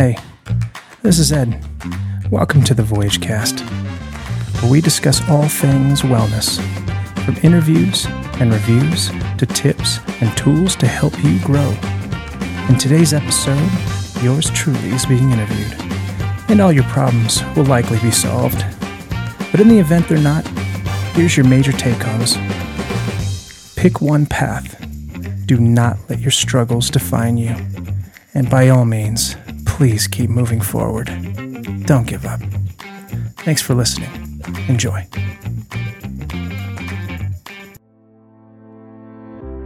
Hey, this is Ed. Welcome to the Voyage Cast, where we discuss all things wellness, from interviews and reviews to tips and tools to help you grow. In today's episode, yours truly is being interviewed, and all your problems will likely be solved. But in the event they're not, here's your major take homes. Pick one path. Do not let your struggles define you. And by all means, please keep moving forward. Don't give up. Thanks for listening. Enjoy.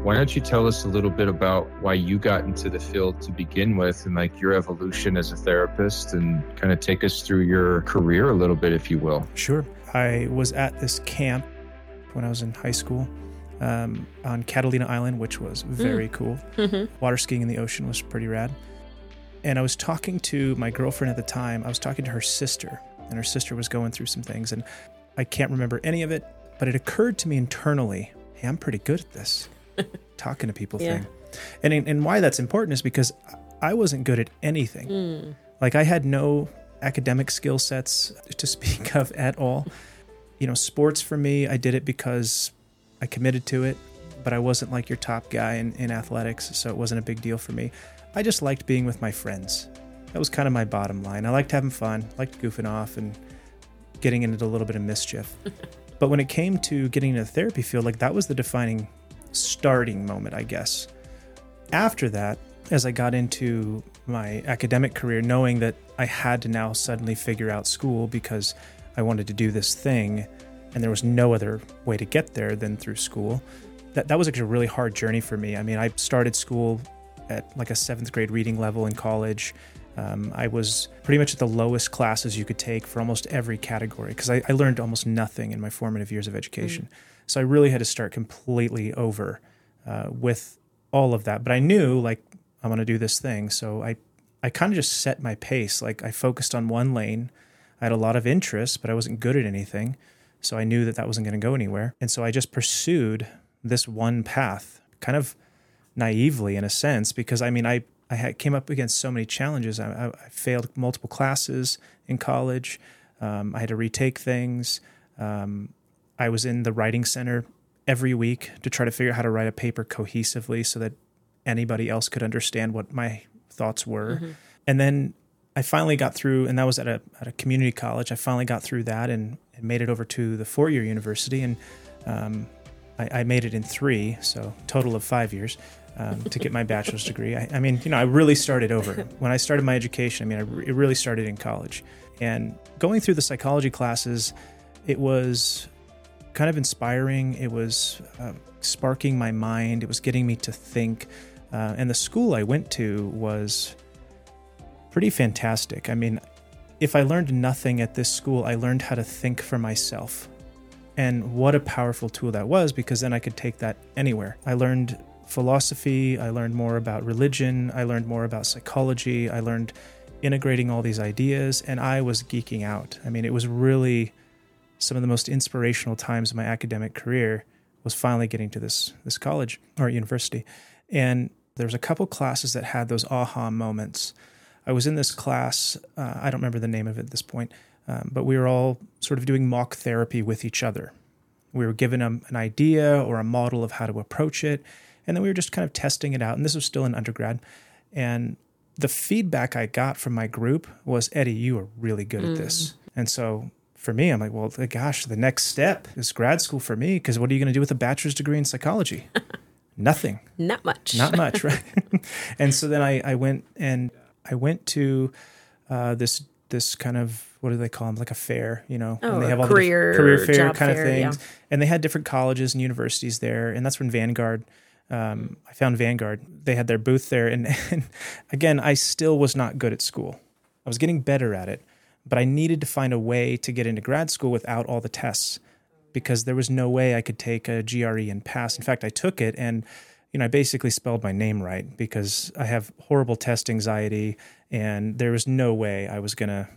Why don't you tell us a little bit about why you got into the field to begin with and like your evolution as a therapist and kind of take us through your career a little bit, if you will? Sure. I was at this camp when I was in high school um, on Catalina Island, which was very cool. Water skiing in the ocean was pretty rad. And I was talking to my girlfriend at the time. I was talking to her sister, and her sister was going through some things, and I can't remember any of it, but it occurred to me internally hey, I'm pretty good at this talking to people Yeah. thing. And, and why that's important is because I wasn't good at anything. Hmm. Like I had no academic skill sets to speak of at all. You know, sports for me, I did it because I committed to it, but I wasn't like your top guy in, in athletics, so it wasn't a big deal for me. I just liked being with my friends. That was kind of my bottom line. I liked having fun, liked goofing off and getting into a little bit of mischief. but when it came to getting into the therapy field, like that was the defining starting moment, I guess. After that, as I got into my academic career, knowing that I had to now suddenly figure out school because I wanted to do this thing and there was no other way to get there than through school, that, that was actually a really hard journey for me. I mean, I started school at like a seventh grade reading level in college. Um, I was pretty much at the lowest classes you could take for almost every category because I, I learned almost nothing in my formative years of education. So I really had to start completely over uh, with all of that. But I knew like I'm going to do this thing. So I, I kind of just set my pace. Like I focused on one lane. I had a lot of interests, but I wasn't good at anything. So I knew that that wasn't going to go anywhere. And so I just pursued this one path, kind of naively in a sense, because I mean, I, I had, came up against so many challenges. I, I, I failed multiple classes in college. Um, I had to retake things. Um, I was in the writing center every week to try to figure out how to write a paper cohesively so that anybody else could understand what my thoughts were. And then I finally got through, and that was at a, at a community college. I finally got through that and, and made it over to the four year university. And um, I, I made it in three, so total of five years. Um, to get my bachelor's degree, I, I mean, you know, I really started over. When I started my education, I mean, I, re- it really started in college, and going through the psychology classes, it was kind of inspiring. It was uh, sparking my mind. It was getting me to think. Uh, and the school I went to was pretty fantastic. I mean, if I learned nothing at this school, I learned how to think for myself. And what a powerful tool that was because then I could take that anywhere. I learned philosophy, I learned more about religion, I learned more about psychology, I learned integrating all these ideas, and I was geeking out. I mean, it was really some of the most inspirational times of my academic career was finally getting to this this college or university. And there was a couple classes that had those aha moments. I was in this class, uh, I don't remember the name of it at this point, um, but we were all sort of doing mock therapy with each other. We were given a, an idea or a model of how to approach it, and then we were just kind of testing it out. And this was still in undergrad. And the feedback I got from my group was, Eddie, you are really good at this. And so for me, I'm like, well, gosh, the next step is grad school for me because what are you going to do with a bachelor's degree in psychology? Nothing Not much. not much right and so then I, I went and i went to uh, this this kind of what do they call them like a fair you know Oh, and a the diff- career- career fair kind of things yeah. and they had different colleges and universities there and that's when vanguard um, i found vanguard they had their booth there and, and again i still was not good at school i was getting better at it but i needed to find a way to get into grad school without all the tests because there was no way I could take a GRE and pass. In fact, I took it and you know, I basically spelled my name right because I have horrible test anxiety and there was no way I was going to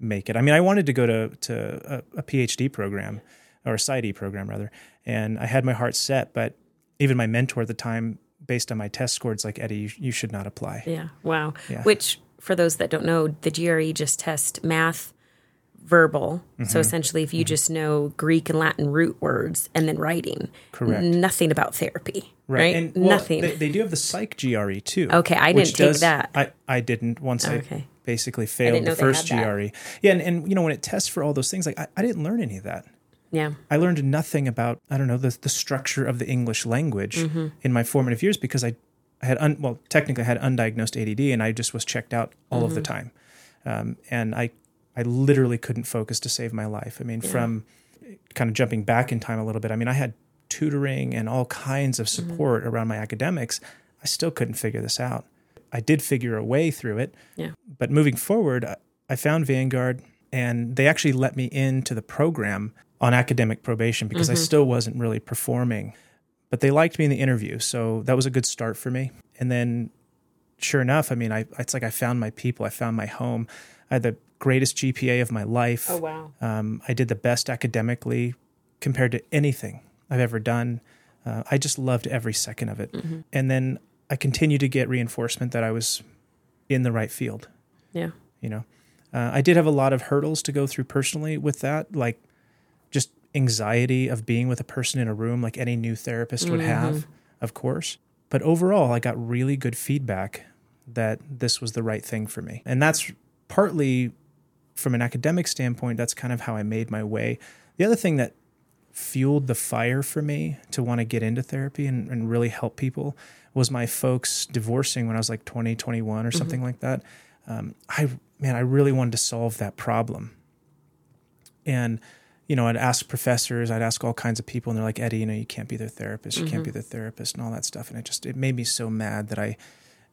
make it. I mean, I wanted to go to to a, a PhD program or a PsyD program rather, and I had my heart set, but even my mentor at the time based on my test scores like Eddie you, you should not apply. Yeah. Wow. Yeah. Which for those that don't know, the GRE just tests math, verbal. Mm-hmm. So essentially, if you just know Greek and Latin root words and then writing, Correct. nothing about therapy, right? And well, nothing. They, they do have the psych GRE too. Okay, I didn't take that. I, I didn't once Okay. I basically failed the first. GRE. Yeah, and, and you know when it tests for all those things, like I, I didn't learn any of that. yeah, I learned nothing about I don't know the the structure of the English language Mm-hmm. in my formative years because I, I had un, well technically I had undiagnosed ADD and I just was checked out all of the Mm-hmm. time, um, and I I literally couldn't focus to save my life. I mean, from kind of jumping back in time a little bit. I mean, I had tutoring and all kinds of Mm-hmm. support around my academics. I still couldn't figure this out. I did figure a way through it, yeah, but moving forward, I- I found Vanguard and they actually let me into the program on academic probation because I still wasn't really performing. But they liked me in the interview. So that was a good start for me. And then sure enough, I mean, I it's like I found my people, I found my home. I had the greatest GPA of my life. Oh, wow. Um, I did the best academically compared to anything I've ever done. Uh, I just loved every second of it. Mm-hmm. And then I continued to get reinforcement that I was in the right field yeah, you know uh, i did have a lot of hurdles to go through personally with that like just anxiety of being with a person in a room like any new therapist would have of course but overall i got really good feedback that this was the right thing for me and that's partly from an academic standpoint that's kind of how i made my way the other thing that fueled the fire for me to want to get into therapy and, and really help people was my folks divorcing when I was like 20, 21 or something like that. Um, I, man, I really wanted to solve that problem. And, you know, I'd ask professors, I'd ask all kinds of people, and they're like, Eddie, you know, you can't be their therapist, you can't be their therapist, and all that stuff. And it just, it made me so mad that I,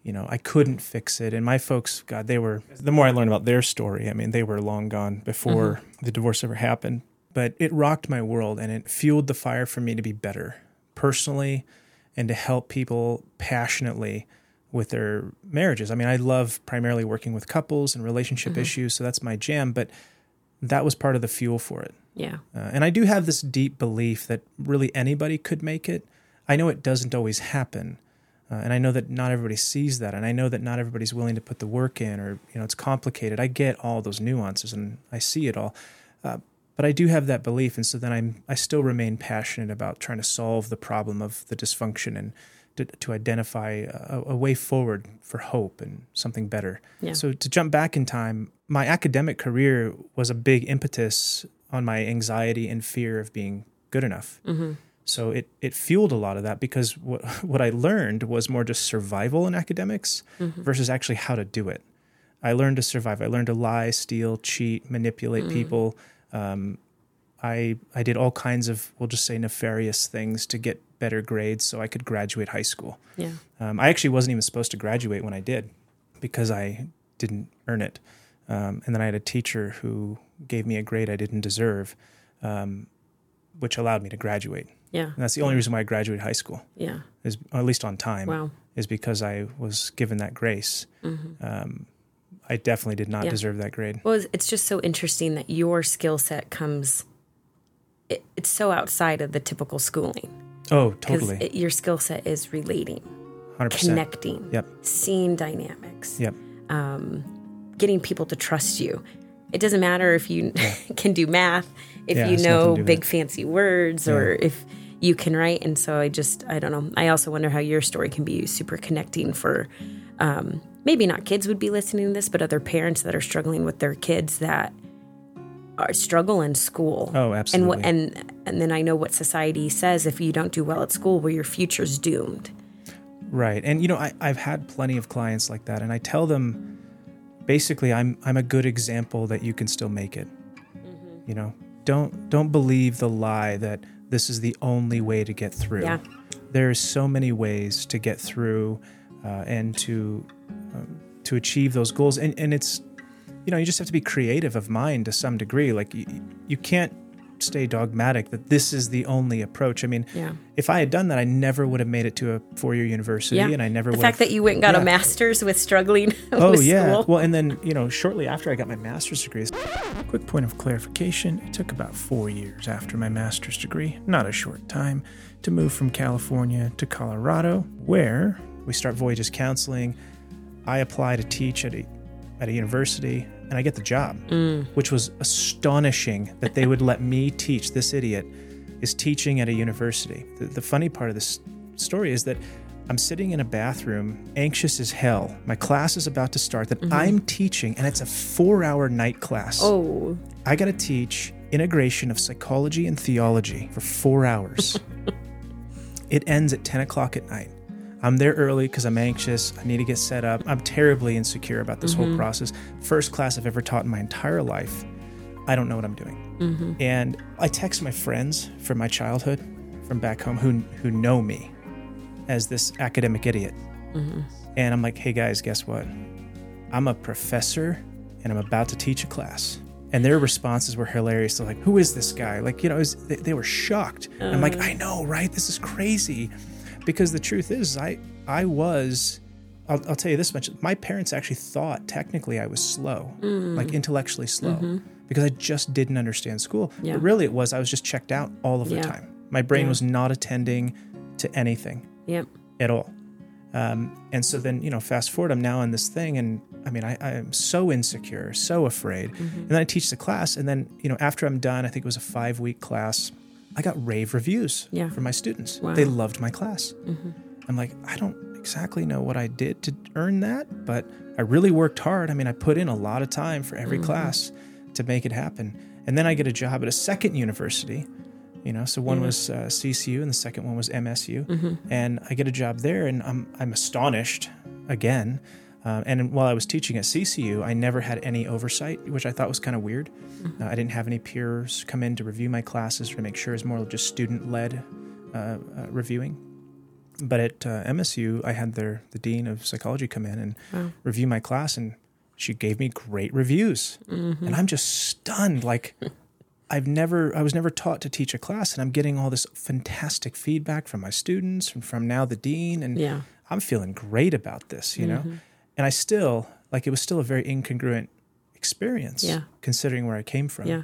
you know, I couldn't fix it. And my folks, God, they were, the more I learned about their story, I mean, they were long gone before the divorce ever happened. But it rocked my world and it fueled the fire for me to be better personally and to help people passionately with their marriages. I mean, I love primarily working with couples and relationship issues, so that's my jam, but that was part of the fuel for it. yeah, Uh, and I do have this deep belief that really anybody could make it. I know it doesn't always happen. Uh, and I know that not everybody sees that. And I know that not everybody's willing to put the work in or, you know, it's complicated. I get all those nuances and I see it all. Uh, but I do have that belief. And so then I'm, I still remain passionate about trying to solve the problem of the dysfunction and to, to identify a, a way forward for hope and something better. Yeah. So to jump back in time, my academic career was a big impetus on my anxiety and fear of being good enough. So it it fueled a lot of that because what what I learned was more just survival in academics versus actually how to do it. I learned to survive. I learned to lie, steal, cheat, manipulate people. Um, I I did all kinds of we'll just say nefarious things to get better grades so I could graduate high school. yeah, Um, I actually wasn't even supposed to graduate when I did because I didn't earn it. Um, and then I had a teacher who gave me a grade I didn't deserve, um, which allowed me to graduate. Yeah, And that's the only reason why I graduated high school, yeah. is at least on time, Wow. is because I was given that grace. Um, I definitely did not Mm-hmm. Yeah. deserve that grade. Well, it's- just so interesting that your skill set comes. It, it's so outside of the typical schooling Oh, because totally, your skill set is relating, hundred percent. connecting, Yep, seeing dynamics, yep, getting people to trust you. It doesn't matter if you can do math, if Yeah, you know to do with big it. fancy words, or if you can write. And so I just, I don't know. I also wonder how your story can be super connecting for um, maybe not kids would be listening to this, but other parents that are struggling with their kids that are struggle in school. Oh, And absolutely. and and then I know what society says if you don't do well at school, well, your future's doomed. Right. And you know, I, I've had plenty of clients like that and I tell them basically I'm I'm a good example that you can still make it. You know, don't don't believe the lie that this is the only way to get through. Yeah. There's so many ways to get through uh, and to um, to achieve those goals and and it's you know, you just have to be creative of mind to some degree. Like you, you can't stay dogmatic that this is the only approach. I mean, Yeah. if I had done that, I never would have made it to a four-year university, Yeah. and I never The would. fact have, that you went and got Yeah. a master's with struggling Oh with yeah. school. Well, and then you know, shortly after I got my master's degree. Quick point of clarification: it took about four years after my master's degree, not a short time, to move from California to Colorado, where we start Voyages Counseling. I apply to teach at a at a university, and I get the job, mm. which was astonishing that they would let me teach. This idiot is teaching at a university. The, the funny part of this story is that I'm sitting in a bathroom, anxious as hell. My class is about to start, that mm-hmm. I'm teaching, and it's a four hour night class. Oh, I got to teach integration of psychology and theology for four hours. it ends at 10 o'clock at night. I'm there early because I'm anxious. I need to get set up. I'm terribly insecure about this whole mm-hmm. process. First class I've ever taught in my entire life. I don't know what I'm doing. Mm-hmm. And I text my friends from my childhood, from back home, who who know me as this academic idiot. Mm-hmm. And I'm like, hey guys, guess what? I'm a professor and I'm about to teach a class. And their responses were hilarious. They're like, who is this guy? Like, you know, was, they, they were shocked. And I'm like, uh. I know, right? This is crazy. Because the truth is, I, I was, I'll, I'll tell you this much. My parents actually thought technically I was slow, like intellectually slow, because I just didn't understand school. Yeah. But really, it was I was just checked out all of the Yeah. time. My brain Yeah. was not attending to anything yep. at all. Um, and so then, you know, fast forward, I'm now in this thing, and I mean, I, I'm so insecure, so afraid. Mm-hmm. And then I teach the class, and then, you know, after I'm done, I think it was a five week class, I got rave reviews Yeah. from my students. Wow. They loved my class. Mm-hmm. I'm like, I don't exactly know what I did to earn that, but I really worked hard. I mean, I put in a lot of time for Mm-hmm. every class to make it happen. And then I get a job at a second university. You know, so one was uh, CCU and the second one was MSU, Mm-hmm. and I get a job there, and I'm I'm astonished again. Um, and while I was teaching at CCU, I never had any oversight, which I thought was kind of weird. Uh, I didn't have any peers come in to review my classes to make sure it's more just student led uh, uh, reviewing. But at uh, MSU, I had their the dean of psychology come in and Wow. review my class, and she gave me great reviews, and I'm just stunned. Like I've never, I was never taught to teach a class, and I'm getting all this fantastic feedback from my students and from now the dean, and Yeah. I'm feeling great about this, you know. And I still like it was still a very incongruent experience, Yeah. considering where I came from. Yeah.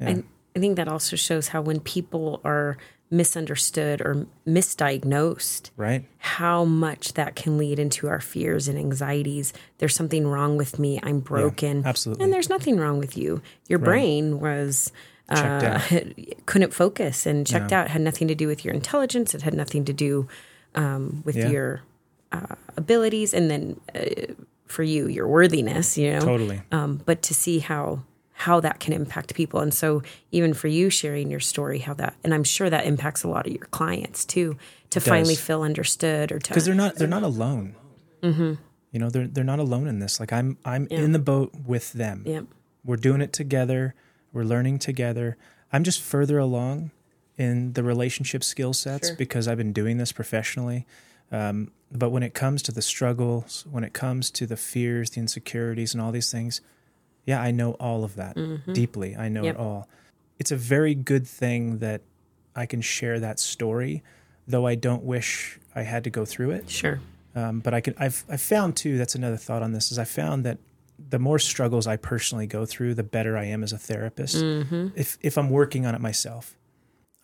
And I think that also shows how when people are misunderstood or misdiagnosed, Right. how much that can lead into our fears and anxieties. There's something wrong with me. I'm broken. absolutely. And there's nothing wrong with you. Your brain was uh, couldn't focus and checked out. It had nothing to do with your intelligence. It had nothing to do um, with Yeah. your uh, abilities, and then uh, for you, your worthiness. You know, Totally. um, but to see how how that can impact people and so even for you sharing your story how that and i'm sure that impacts a lot of your clients too to finally does. feel understood or to because they're not they're not alone. Mm-hmm. You know, they're they're not alone in this. Like I'm I'm in the boat with them. Yep. We're doing it together. We're learning together. I'm just further along in the relationship skill sets Sure. because I've been doing this professionally. Um, but when it comes to the struggles, when it comes to the fears, the insecurities, and all these things, yeah, I know all of that deeply. I know Yep. it all. It's a very good thing that I can share that story, though I don't wish I had to go through it. sure Um, but I can. I've I've found too. That's another thought on this. Is I found that the more struggles I personally go through, the better I am as a therapist. If if I'm working on it myself,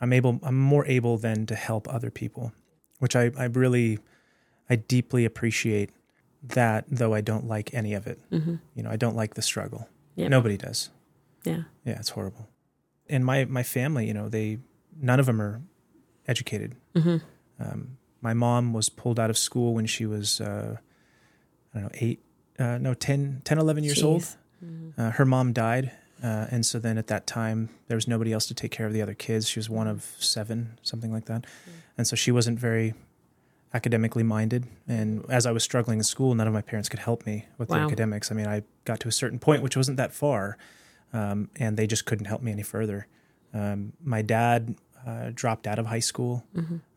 I'm able. I'm more able then to help other people, which I I really, I deeply appreciate that. Though I don't like any of it. You know, I don't like the struggle. Yeah. Nobody does. yeah Yeah, it's horrible. And my my family, you know, they none of them are educated. Um, my mom was pulled out of school when she was uh, I don't know eight, uh, no 10, 10, 11 years old. Jeez. Uh, her mom died, uh, and so then at that time there was nobody else to take care of the other kids. She was one of seven, something like that, and so she wasn't very academically minded. And as I was struggling in school, none of my parents could help me with the academics. I mean, I got to a certain point, which wasn't that far, um, and they just couldn't help me any further. Um, my dad uh, dropped out of high school,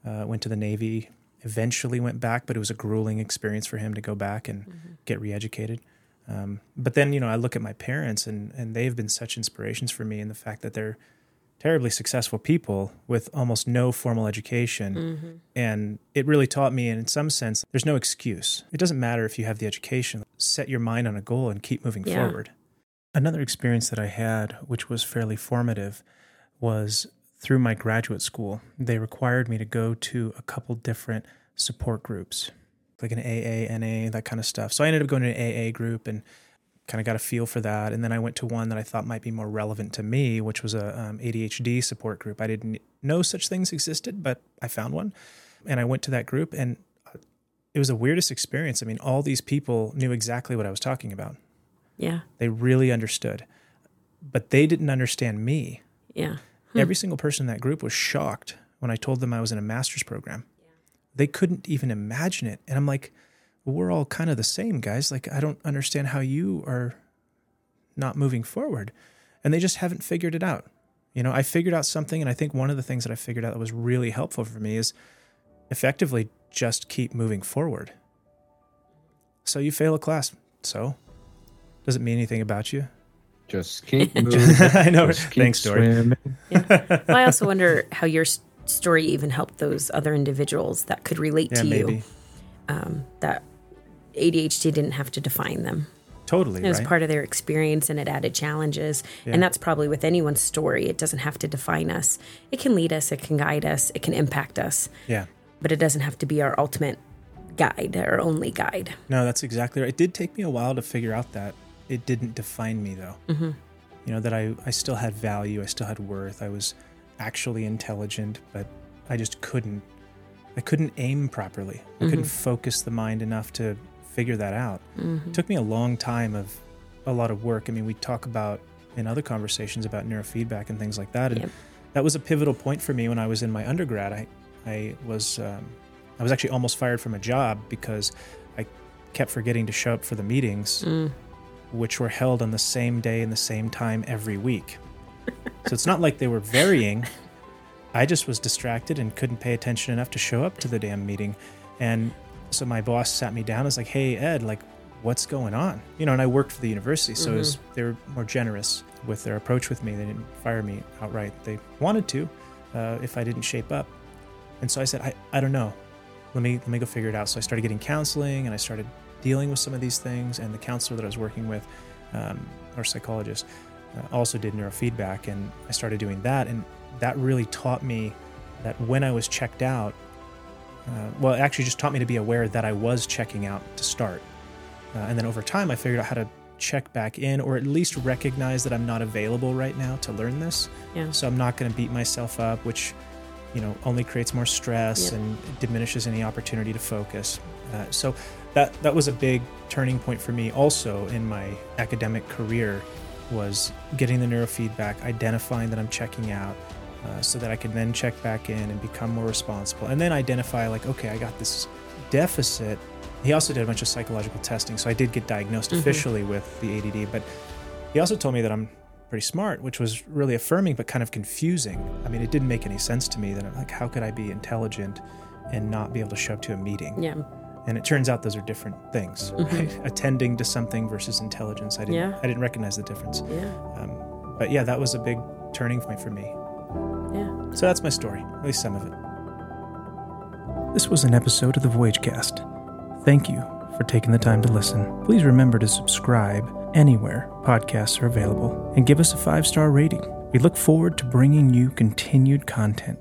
uh, went to the Navy, eventually went back, but it was a grueling experience for him to go back and get reeducated. Um, but then, you know, I look at my parents and, and they've been such inspirations for me in the fact that they're terribly successful people with almost no formal education. Mm-hmm. And it really taught me, and in some sense, there's no excuse. It doesn't matter if you have the education, set your mind on a goal and keep moving Yeah. forward. Another experience that I had, which was fairly formative, was through my graduate school. They required me to go to a couple different support groups, like an AA, NA, that kind of stuff. So I ended up going to an AA group, and kind of got a feel for that. And then I went to one that I thought might be more relevant to me, which was a um, ADHD support group. I didn't know such things existed, but I found one. And I went to that group, and uh, it was the weirdest experience. I mean, all these people knew exactly what I was talking about. Yeah. They really understood, but they didn't understand me. Yeah. Every single person in that group was shocked when I told them I was in a master's program. Yeah. They couldn't even imagine it. And I'm like, well, we're all kind of the same, guys. Like, I don't understand how you are not moving forward. And they just haven't figured it out. You know, I figured out something. And I think one of the things that I figured out that was really helpful for me is effectively just keep moving forward. So you fail a class. So does it mean anything about you? Just keep moving. I know. Just keep Thanks, Dory. swimming. Well, I also wonder how your story even helped those other individuals that could relate Yeah, to maybe. Um, that ADHD didn't have to define them. Totally. It was right? part of their experience and it added challenges. Yeah. And that's probably with anyone's story. It doesn't have to define us. It can lead us, it can guide us, it can impact us, yeah. but it doesn't have to be our ultimate guide, our only guide. No, that's exactly right. It did take me a while to figure out that it didn't define me, though. Mm-hmm. You know, that I, I still had value, I still had worth, I was actually intelligent, but I just couldn't. I couldn't aim properly. I couldn't mm-hmm. focus the mind enough to figure that out. It took me a long time of a lot of work. I mean, we talk about in other conversations about neurofeedback and things like that, and Yep. that was a pivotal point for me when I was in my undergrad. I I was um, I was actually almost fired from a job because I kept forgetting to show up for the meetings, mm. which were held on the same day and the same time every week. so it's not like they were varying. I just was distracted and couldn't pay attention enough to show up to the damn meeting. And so my boss sat me down and was like, "Hey Ed, like what's going on?" You know, and I worked for the university, so it was, they were more generous with their approach with me. They didn't fire me outright. They wanted to uh, if I didn't shape up. And so I said, I, I don't know. Let me let me go figure it out. So I started getting counseling and I started dealing with some of these things. And the counselor that I was working with, um, or psychologist, uh, also did neurofeedback, and I started doing that. And that really taught me that when I was checked out, uh, well, it actually just taught me to be aware that I was checking out to start. Uh, and then over time, I figured out how to check back in, or at least recognize that I'm not available right now to learn this. Yeah. So I'm not going to beat myself up, which you know only creates more stress Yep. and diminishes any opportunity to focus. Uh, so that that was a big turning point for me. Also in my academic career was getting the neurofeedback, identifying that I'm checking out. Uh, so that I can then check back in and become more responsible, and then identify like, okay, I got this deficit. He also did a bunch of psychological testing, so I did get diagnosed officially with the ADD. But he also told me that I'm pretty smart, which was really affirming but kind of confusing. I mean, it didn't make any sense to me that I'm like, how could I be intelligent and not be able to show up to a meeting? Yeah. And it turns out those are different things. Right? Attending to something versus intelligence. I didn't. Yeah. I didn't recognize the difference. Yeah. Um, but yeah, that was a big turning point for me. So that's my story, at least some of it. This was an episode of the Voyagecast. Thank you for taking the time to listen. Please remember to subscribe anywhere podcasts are available and give us a five star rating. We look forward to bringing you continued content